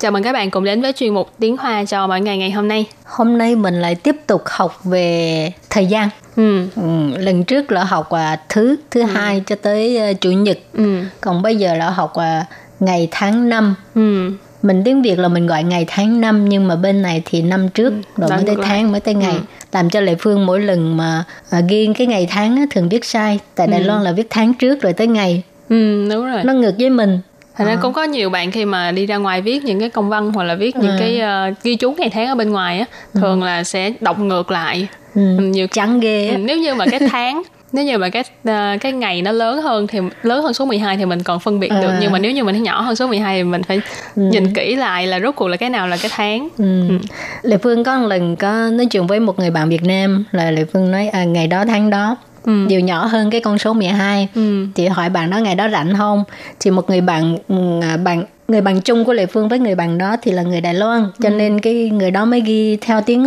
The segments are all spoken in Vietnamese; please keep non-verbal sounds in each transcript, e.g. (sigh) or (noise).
Chào mừng các bạn cùng đến với chuyên mục Tiếng Hoa cho mỗi ngày ngày hôm nay. Hôm nay mình lại tiếp tục học về thời gian. Ừ. Ừ, lần trước là học à, thứ thứ hai cho tới à, chủ nhật. Ừ. Còn bây giờ là học à, ngày tháng năm. Ừ. Mình tiếng Việt là mình gọi ngày tháng năm nhưng mà bên này thì năm trước rồi nói mới tới lại. tháng mới tới ngày. Ừ. Làm cho Lệ Phương mỗi lần mà à, ghi cái ngày tháng á, thường viết sai. Tại Đài Loan là viết tháng trước rồi tới ngày. Ừ, đúng rồi. Nó ngược với mình. Thành ra cũng có nhiều bạn khi mà đi ra ngoài viết những cái công văn hoặc là viết những Ừ. cái ờ, ghi chú ngày tháng ở bên ngoài á, thường là sẽ đọc ngược lại. Ừ. Nhiều Trắng ghê á. Ừ, nếu như mà cái tháng (laughs) nếu như mà cái ờ, cái ngày nó lớn hơn thì lớn hơn số 12 thì mình còn phân biệt được À. nhưng mà nếu như mình nhỏ hơn số 12 thì mình phải nhìn kỹ lại là rốt cuộc là cái nào là cái tháng. Ừ. Lệ Phương có một lần có nói chuyện với một người bạn Việt Nam là Lệ Phương nói à, ngày đó tháng đó Ừ. đều nhỏ hơn cái con số 12 Ừ. thì hỏi bạn đó ngày đó rảnh không thì một người bạn ừ, à, bạn người bạn chung của Lệ Phương với người bạn đó thì là người Đài Loan cho Ừ. nên cái người đó mới ghi theo tiếng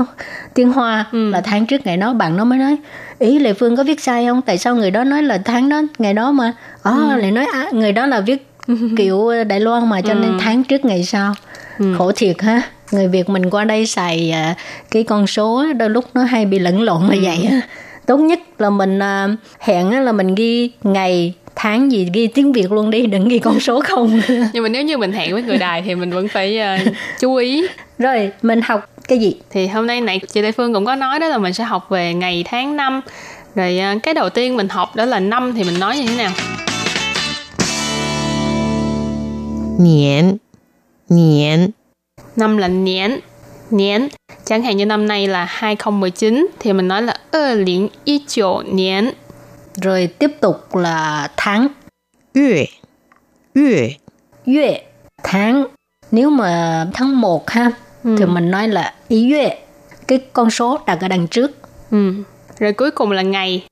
tiếng Hoa Ừ. là tháng trước ngày đó bạn nó mới nói ý Lệ Phương có viết sai không tại sao người đó nói là tháng đó ngày đó mà ờ Ừ. lại nói à, người đó là viết (laughs) kiểu Đài Loan mà cho nên tháng trước ngày sau Ừ. khổ thiệt ha người Việt mình qua đây xài à, cái con số đôi lúc nó hay bị lẫn lộn Ừ. như vậy á. Tốt nhất là mình à, hẹn á, là mình ghi ngày tháng gì ghi tiếng Việt luôn đi đừng ghi con số không. (laughs) Nhưng mà nếu như mình hẹn với người đài thì mình vẫn phải ờ, chú ý. Rồi mình học cái gì? Thì hôm nay này chị Lê Phương cũng có nói đó là mình sẽ học về ngày tháng năm. Rồi à, cái đầu tiên mình học đó là năm thì mình nói như thế nào? 年年 năm là niên 年，chẳng hạn như năm nay là 2019 thì mình nói là 2019年. Rồi tiếp tục là tháng. Yue. Tháng. Nếu mà tháng một ha ừ. thì mình nói là y yue. Cái con số đặt ở đằng trước. Ừ. Rồi cuối cùng là ngày.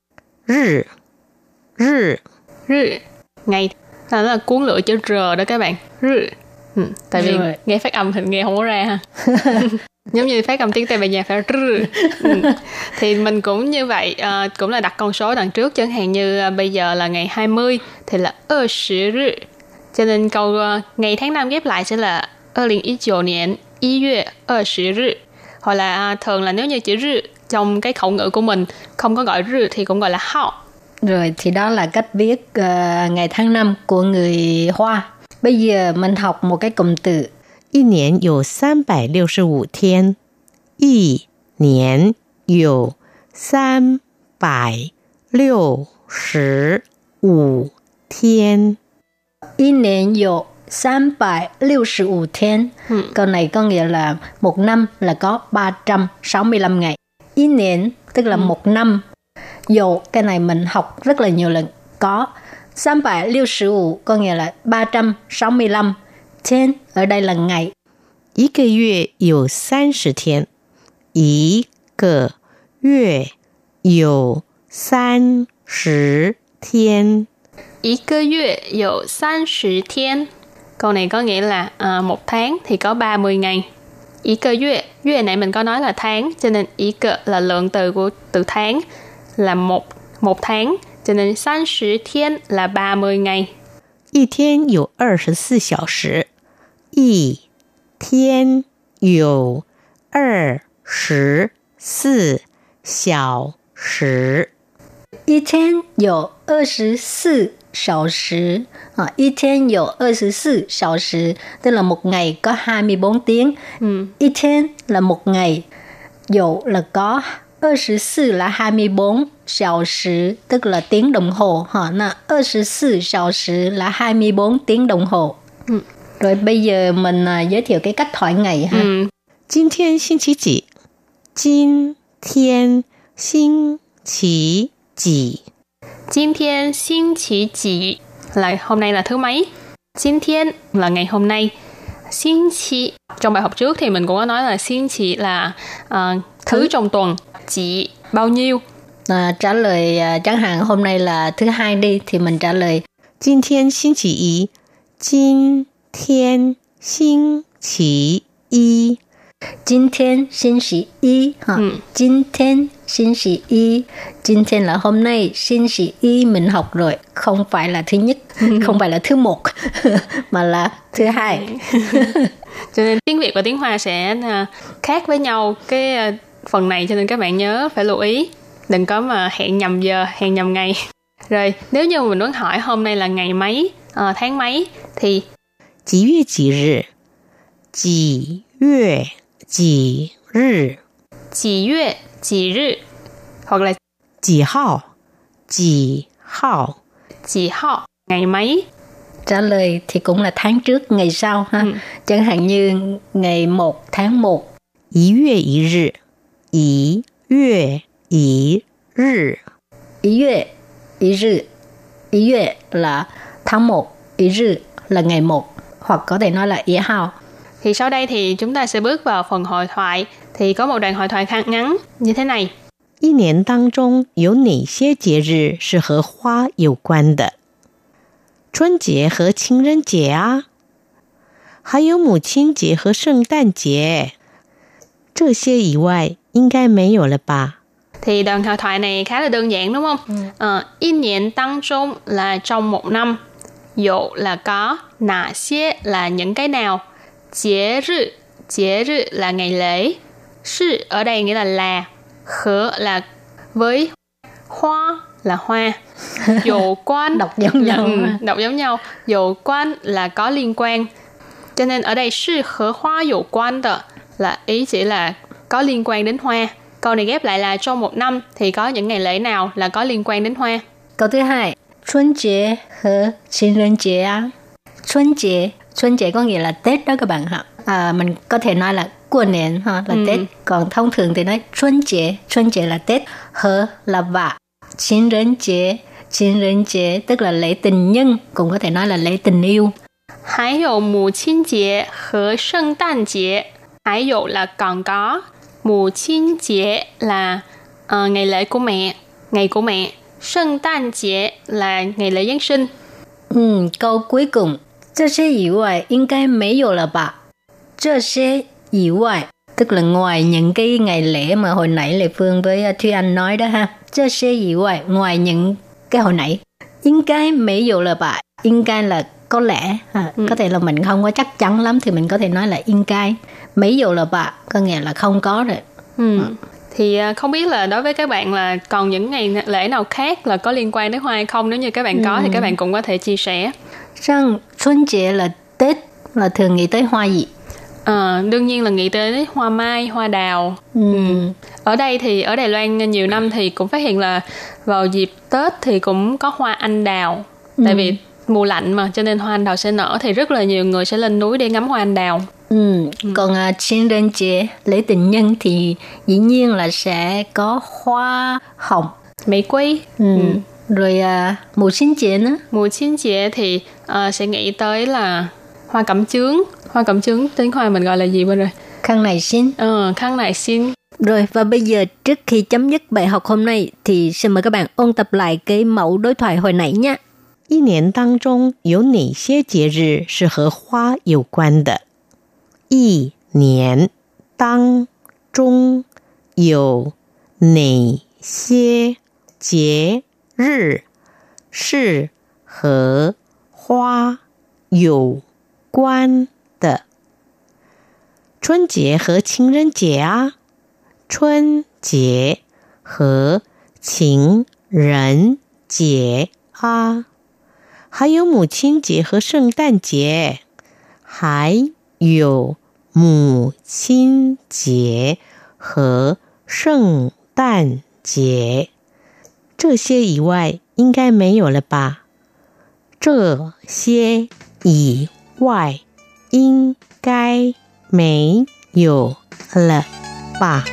Rì. Rì. Rì. Ngày. Đó là cuốn lửa chữ R đó các bạn. Rì. Ừ, tại vì rồi. nghe phát âm thì nghe không có ra ha (laughs) giống như phát âm tiếng tây ban nha phải rrr. ừ. thì mình cũng như vậy à, cũng là đặt con số đằng trước chẳng hạn như à, bây giờ là ngày 20 thì là ơ sử cho nên câu à, ngày tháng năm ghép lại sẽ là 2019 niên 1月20日 hoặc là à, thường là nếu như chữ rư trong cái khẩu ngữ của mình không có gọi rư thì cũng gọi là hao rồi thì đó là cách viết uh, ngày tháng năm của người Hoa Bây giờ mình học một cái cụm từ 一年有三百六十五天，一年有三百六十五天。 y niên dụ 365 thiên. Ừ. Câu này có nghĩa là một năm là có 365 ngày. Y niên tức là một năm. Dụ cái này mình học rất là nhiều lần. Có 365 có nghĩa là 365 thiên ở đây là ngày. 一个月有三十天，一个月有三十天。 Ý cơ月有三十天. Câu này có nghĩa là à, một tháng thì có 30 ngày. Ý cơ月,月này mình có nói là tháng, cho nên ý cơ là lượng từ của từ tháng là một một tháng, cho nên 30 thiên là 30 ngày. 一天有二十四小时，一天有二十四小时。 一天有二十四小时啊，一天有二十四小时 tức là một ngày có 24 tiếng. Ừ. Y thiên là một ngày, dụ là có 24 là 24 小时 tức là tiếng đồng hồ ha. Nà 24 小时 là 24 tiếng đồng hồ. Ừ. Rồi bây giờ mình à, giới thiệu cái cách hỏi ngày ha. Ừ. 今天星期几？今天星期几？ 今天星期几 là hôm nay là thứ mấy? 今天 là ngày hôm nay. 星期 trong bài học trước thì mình cũng có nói là 星期 là ờ, thứ Thứ. trong tuần. Chỉ bao nhiêu? À, trả lời à, chẳng hạn hôm nay là thứ hai đi thì mình trả lời 今天星期一，今天星期一，今天星期一ha. Ừ.今天星期一 今天là hôm nay星期一 mình học rồi Không phải là thứ nhất Không phải là thứ một (laughs) Mà là thứ hai (laughs) cho nên tiếng việt và tiếng hoa sẽ à, khác với nhau cái à, phần này cho nên các bạn nhớ phải lưu ý. Đừng có mà hẹn nhầm giờ hẹn nhầm ngày. Rồi nếu như mình muốn hỏi hôm nay là ngày mấy à, tháng mấy thì chỉ yue chỉ rì chỉ yue chỉ rì chỉ yue chỉ rì hoặc là chỉ hao chỉ hao chỉ hao ngày mấy? Trả lời thì cũng là tháng trước ngày sau ha. Ừ. chẳng hạn như ngày 1 tháng 1 1 yue 一月一日， Ý月Ý rư Ý月là tháng 1 Ý rư là ngày 1 Hoặc có thể nói là ý hao thì sau đây thì chúng ta sẽ bước vào phần hội thoại thì có một đoạn hội thoại khá ngắn như thế này 一年当中有哪些节日是和花有关的？春节和情人节啊，还有母亲节和圣诞节。这些以外， 应该没有了吧？ thì đoạn hội thoại này khá là đơn giản đúng không? Ờ, in niên tăng trung là trong một năm, dụ là có, nà xie là những cái nào, chế rư, chế rư là ngày lễ, sư ở đây nghĩa là là, khở là với, hoa là hoa, (laughs) dụ quan Đọc giống là, nhau ừ, ha. đọc giống nhau, dụ quan là có liên quan. Cho nên ở đây sư khở hoa dụ quan đó là ý chỉ là có liên quan đến hoa. Câu này ghép lại là trong một năm thì có những ngày lễ nào là có liên quan đến hoa. Câu thứ hai, Xuân Chế và Chính Nhân Chế á. Xuân Chế, Xuân Chế có nghĩa là Tết đó các bạn ạ. À, mình có thể nói là của nền ha là ừ. Tết. Còn thông thường thì nói Xuân Chế, Xuân Chế là Tết, hờ là vạ. Chính Nhân Chế, Chính Nhân Chế tức là lễ tình nhân, cũng có thể nói là lễ tình yêu. Hay là mùa Chính Chế và Sinh Đàn Chế. Hay là còn có 母亲节 là ờ, ngày lễ của mẹ, ngày của mẹ. 圣诞节 là ngày lễ Giáng sinh. Ừ, câu cuối cùng, 这些以外应该没有了吧？这些以外 tức là ngoài những cái ngày lễ mà hồi nãy Lê Phương với uh, Thúy Anh nói đó ha. 这些以外 ngoài những cái hồi nãy. 应该没有了吧？应该 là có lẽ ha. có thể là mình không có chắc chắn lắm thì mình có thể nói là 应该 mấy dụ là bà có nghĩa là không có rồi Ừ. Thì à, không biết là đối với các bạn là còn những ngày lễ nào khác là có liên quan đến hoa hay không nếu như các bạn có thì các bạn cũng có thể chia sẻ. Sang xuân chế là Tết là thường nghĩ tới hoa gì? Ờ, đương nhiên là nghĩ tới hoa mai, hoa đào. Ừ. Ở đây thì ở Đài Loan nhiều năm thì cũng phát hiện là vào dịp Tết thì cũng có hoa anh đào. Tại vì mùa lạnh mà cho nên hoa anh đào sẽ nở thì rất là nhiều người sẽ lên núi để ngắm hoa anh đào. Ừ. Còn à,情人节lễ tình nhân thì dĩ nhiên là sẽ có hoa hồng. Mỹ quý. Ừ. Rồi à, mùa sinh chế nữa. Mùa chín chế thì ờ, sẽ nghĩ tới là hoa cẩm chướng. Hoa cẩm chướng tiếng hoa mình gọi là gì bên rồi? Khăn này xin. Ờ, khăn này xin Rồi và bây giờ trước khi chấm dứt bài học hôm nay thì xin mời các bạn ôn tập lại cái mẫu đối thoại hồi nãy nhé. 一年当中有哪些节日是和花有关的？ 一年当中有哪些节日是和花有关的？春节和情人节啊，春节和情人节啊。还有母亲节和圣诞节，还有母亲节和圣诞节，这些以外应该没有了吧？这些以外应该没有了吧？